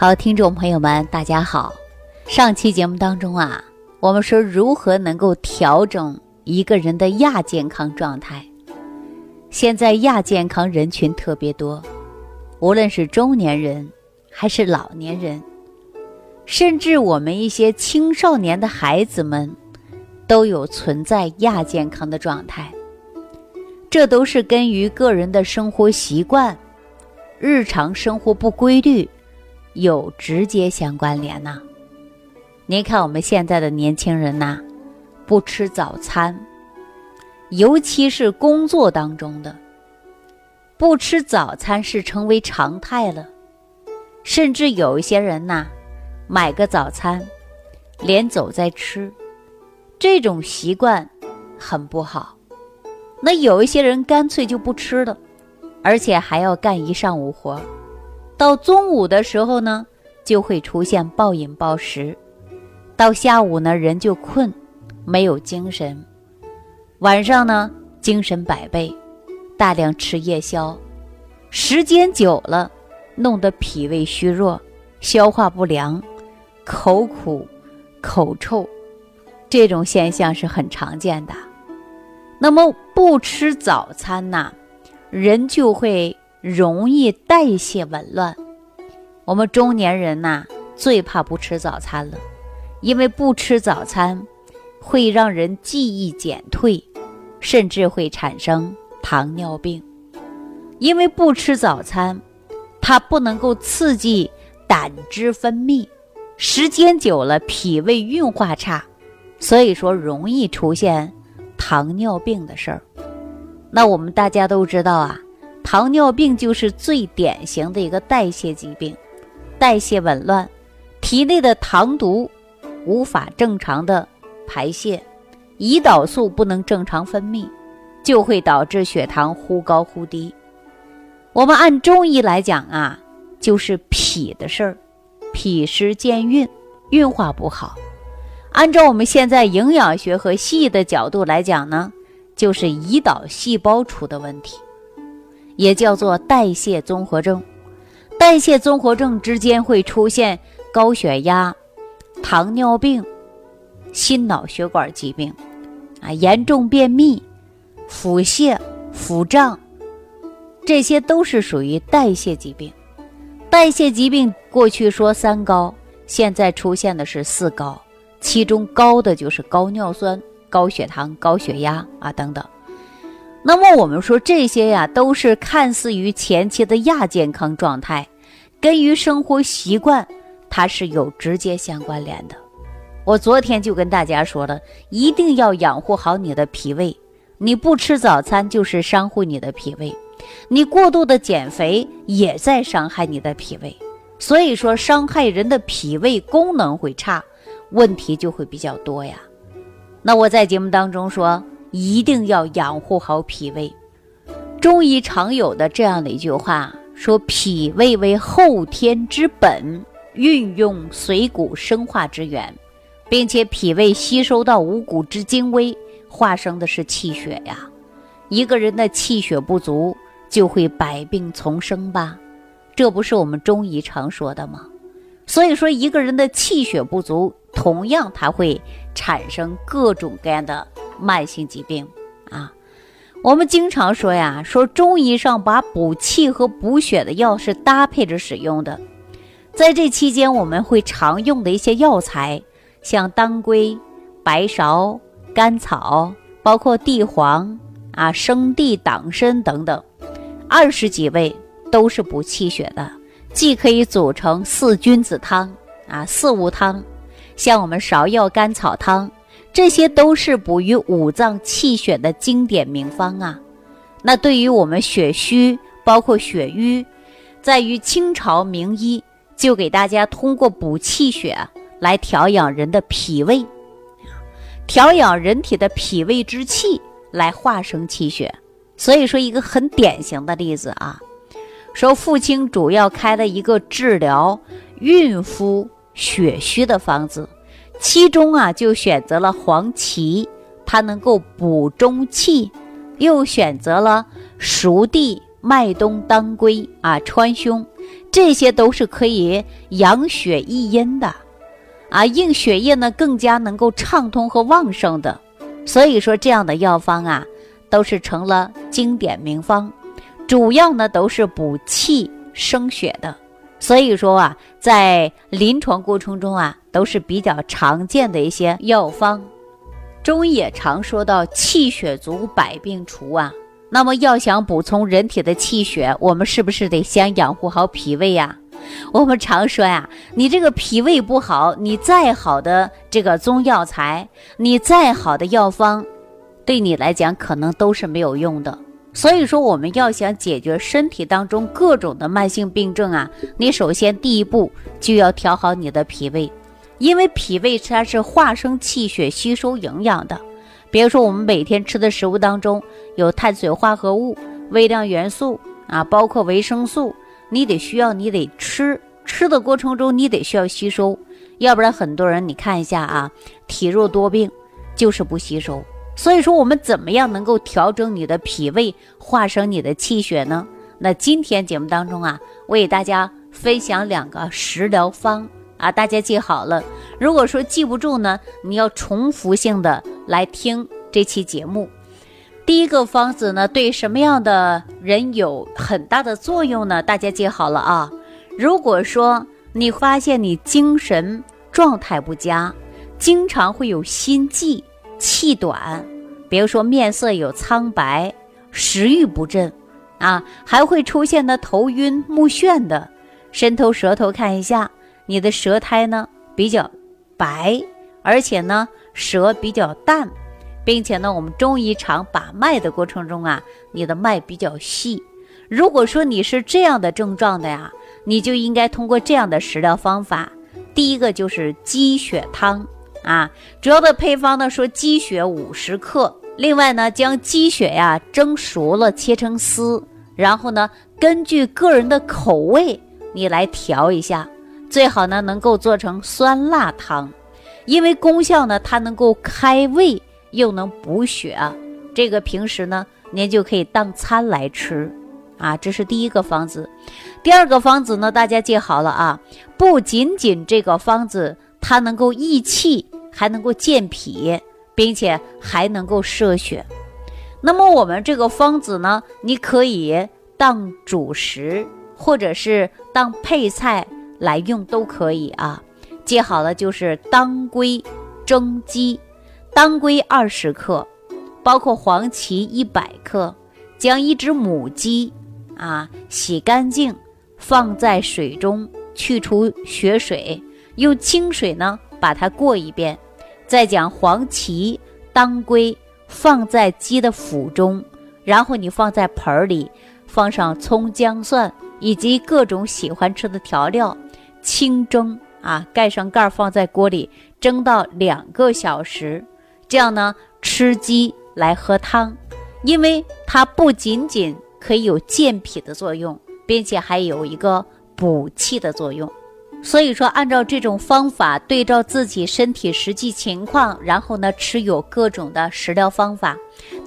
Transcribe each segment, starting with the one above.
好，听众朋友们，大家好。上期节目当中啊，我们说如何能够调整一个人的亚健康状态。现在亚健康人群特别多，无论是中年人还是老年人，甚至我们一些青少年的孩子们，都有存在亚健康的状态。这都是根于个人的生活习惯、日常生活不规律。有直接相关联呐。您看我们现在的年轻人呐，不吃早餐，尤其是工作当中的，不吃早餐是成为常态了。甚至有一些人呐，买个早餐，连走再吃，这种习惯很不好。那有一些人干脆就不吃了，而且还要干一上午活。到中午的时候呢，就会出现暴饮暴食；到下午呢，人就困，没有精神；晚上呢，精神百倍，大量吃夜宵，时间久了，弄得脾胃虚弱，消化不良，口苦、口臭，这种现象是很常见的。那么不吃早餐呐，人就会。容易代谢紊乱，我们中年人呐最怕不吃早餐了，因为不吃早餐会让人记忆减退，甚至会产生糖尿病。因为不吃早餐，它不能够刺激胆汁分泌，时间久了脾胃运化差，所以说容易出现糖尿病的事儿。那我们大家都知道啊。糖尿病就是最典型的一个代谢疾病，代谢紊乱，体内的糖毒无法正常的排泄，胰岛素不能正常分泌，就会导致血糖忽高忽低。我们按中医来讲啊，就是脾的事儿，脾湿健运，运化不好。按照我们现在营养学和西医的角度来讲呢，就是胰岛细胞出的问题。也叫做代谢综合症，代谢综合症之间会出现高血压、糖尿病、心脑血管疾病，啊，严重便秘、腹泻、腹胀，这些都是属于代谢疾病。代谢疾病过去说三高，现在出现的是四高，其中高的就是高尿酸、高血糖、高血压啊等等。那么我们说这些呀，都是看似于前期的亚健康状态，跟于生活习惯，它是有直接相关联的。我昨天就跟大家说了，一定要养护好你的脾胃。你不吃早餐就是伤害你的脾胃，你过度的减肥也在伤害你的脾胃。所以说，伤害人的脾胃功能会差，问题就会比较多呀。那我在节目当中说。一定要养护好脾胃。中医常有的这样的一句话说：“脾胃为后天之本，运用水谷生化之源，并且脾胃吸收到五谷之精微，化生的是气血呀。一个人的气血不足，就会百病丛生吧？这不是我们中医常说的吗？所以说，一个人的气血不足，同样它会产生各种各样的。”慢性疾病啊，我们经常说呀，说中医上把补气和补血的药是搭配着使用的。在这期间，我们会常用的一些药材，像当归、白芍、甘草，包括地黄啊、生地、党参等等，二十几味都是补气血的，既可以组成四君子汤啊、四物汤，像我们芍药甘草汤。这些都是补于五脏气血的经典名方啊。那对于我们血虚，包括血瘀，在于清朝名医就给大家通过补气血来调养人的脾胃，调养人体的脾胃之气来化生气血。所以说一个很典型的例子啊，说父亲主要开了一个治疗孕妇血虚的方子。其中啊，就选择了黄芪，它能够补中气；又选择了熟地、麦冬、当归啊，川芎，这些都是可以养血益阴的，啊，令血液呢更加能够畅通和旺盛的。所以说，这样的药方啊，都是成了经典名方，主要呢都是补气生血的。所以说啊，在临床过程中啊，都是比较常见的一些药方。中医也常说到气血足，百病除啊。那么要想补充人体的气血，我们是不是得先养护好脾胃呀？我们常说呀，你这个脾胃不好，你再好的这个中药材，你再好的药方，对你来讲可能都是没有用的。所以说，我们要想解决身体当中各种的慢性病症啊，你首先第一步就要调好你的脾胃，因为脾胃它是化生气血、吸收营养的。比如说，我们每天吃的食物当中有碳水化合物、微量元素啊，包括维生素，你得需要，你得吃，吃的过程中你得需要吸收，要不然很多人你看一下啊，体弱多病，就是不吸收。所以说，我们怎么样能够调整你的脾胃，化生你的气血呢？那今天节目当中啊，我给大家分享两个食疗方。啊，大家记好了。如果说记不住呢，你要重复性的来听这期节目。第一个方子呢，对什么样的人有很大的作用呢？大家记好了啊。如果说你发现你精神状态不佳，经常会有心悸、气短，比如说面色有苍白、食欲不振，啊，还会出现的头晕目眩的，伸头舌头看一下。你的舌苔呢比较白，而且呢舌比较淡，并且呢我们中医常把脉的过程中啊，你的脉比较细。如果说你是这样的症状的呀，你就应该通过这样的食疗方法。第一个就是鸡血汤啊，主要的配方呢说鸡血五十克，另外呢将鸡血呀蒸熟了切成丝，然后呢根据个人的口味你来调一下。最好呢，能够做成酸辣汤，因为功效呢，它能够开胃又能补血。这个平时呢，您就可以当餐来吃，啊，这是第一个方子。第二个方子呢，大家记好了啊，不仅仅这个方子它能够益气，还能够健脾，并且还能够摄血。那么我们这个方子呢，你可以当主食，或者是当配菜。来用都可以啊，记好了，就是当归蒸鸡，当归二十克，包括黄芪一百克，将一只母鸡啊洗干净，放在水中去除血水，用清水呢把它过一遍，再将黄芪、当归放在鸡的腹中，然后你放在盆里，放上葱姜蒜以及各种喜欢吃的调料。清蒸啊，盖上盖儿放在锅里蒸到两个小时，这样呢吃鸡来喝汤，因为它不仅仅可以有健脾的作用，并且还有一个补气的作用。所以说，按照这种方法，对照自己身体实际情况，然后呢吃有各种的食疗方法。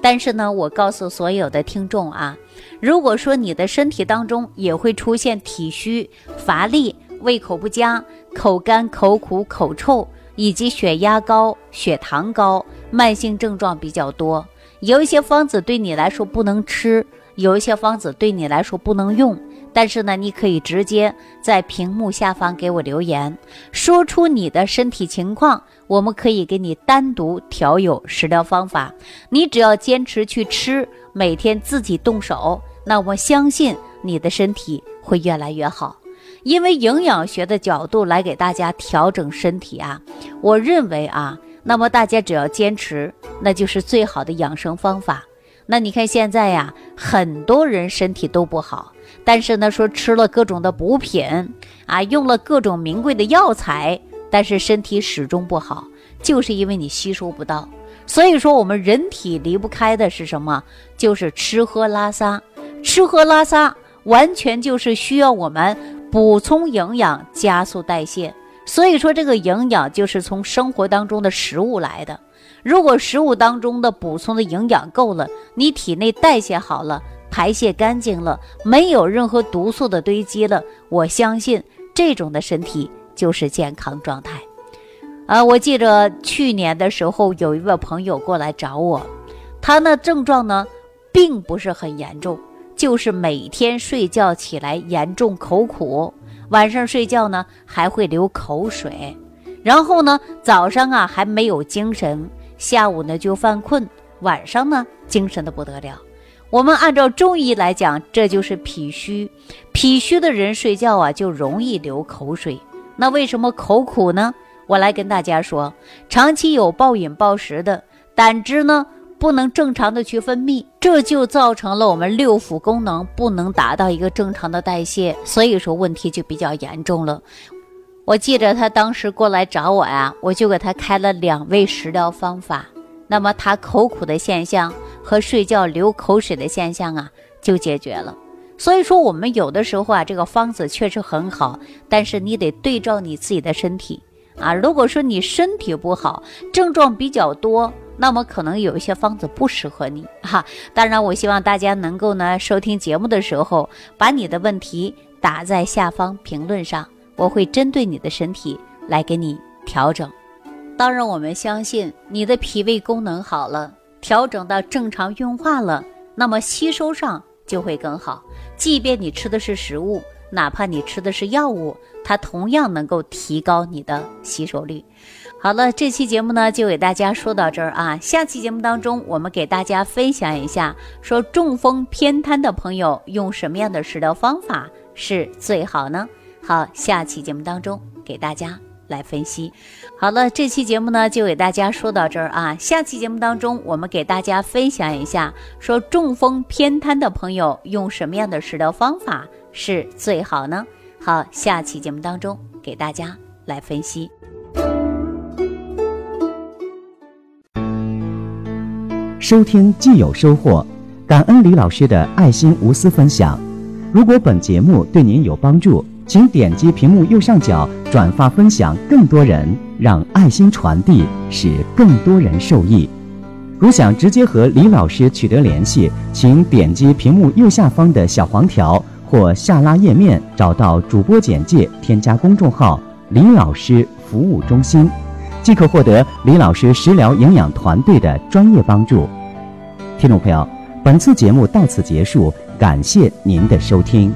但是呢，我告诉所有的听众啊，如果说你的身体当中也会出现体虚乏力。胃口不佳、口干、口苦、口臭，以及血压高、血糖高，慢性症状比较多。有一些方子对你来说不能吃，有一些方子对你来说不能用。但是呢，你可以直接在屏幕下方给我留言，说出你的身体情况，我们可以给你单独调有食疗方法。你只要坚持去吃，每天自己动手，那我相信你的身体会越来越好。因为营养学的角度来给大家调整身体啊，我认为啊，那么大家只要坚持，那就是最好的养生方法。那你看现在呀，很多人身体都不好，但是呢，说吃了各种的补品啊，用了各种名贵的药材，但是身体始终不好，就是因为你吸收不到。所以说，我们人体离不开的是什么？就是吃喝拉撒，吃喝拉撒完全就是需要我们。补充营养，加速代谢。所以说，这个营养就是从生活当中的食物来的。如果食物当中的补充的营养够了，你体内代谢好了，排泄干净了，没有任何毒素的堆积了，我相信这种的身体就是健康状态。啊，我记着去年的时候有一位朋友过来找我，他那症状呢，并不是很严重，就是每天睡觉起来严重口苦，晚上睡觉呢还会流口水，然后呢早上啊还没有精神，下午呢就犯困，晚上呢精神的不得了。我们按照中医来讲，这就是脾虚，脾虚的人睡觉啊就容易流口水。那为什么口苦呢？我来跟大家说，长期有暴饮暴食的，胆汁呢不能正常的去分泌，这就造成了我们六腑功能不能达到一个正常的代谢，所以说问题就比较严重了。我记得他当时过来找我呀，我就给他开了两味食疗方法，那么他口苦的现象和睡觉流口水的现象啊就解决了。所以说我们有的时候啊，这个方子确实很好，但是你得对照你自己的身体。啊，如果说你身体不好，症状比较多，那么可能有一些方子不适合你哈。当然，我希望大家能够呢，收听节目的时候，把你的问题打在下方评论上，我会针对你的身体来给你调整。当然，我们相信你的脾胃功能好了，调整到正常运化了，那么吸收上就会更好。即便你吃的是食物。哪怕你吃的是药物，它同样能够提高你的吸收率。好了，这期节目呢就给大家说到这儿啊。下期节目当中，我们给大家分享一下，说中风偏瘫的朋友用什么样的食疗方法是最好呢？好，下期节目当中给大家来分析。好了，这期节目呢就给大家说到这儿啊。下期节目当中，我们给大家分享一下，说中风偏瘫的朋友用什么样的食疗方法。是最好呢。好，下期节目当中给大家来分析。收听既有收获，感恩李老师的爱心无私分享。如果本节目对您有帮助，请点击屏幕右上角转发分享，更多人让爱心传递，使更多人受益。如想直接和李老师取得联系，请点击屏幕右下方的小黄条。或下拉页面找到主播简介，添加公众号“李老师服务中心”，即可获得李老师食疗营养团队的专业帮助。听众朋友，本次节目到此结束，感谢您的收听。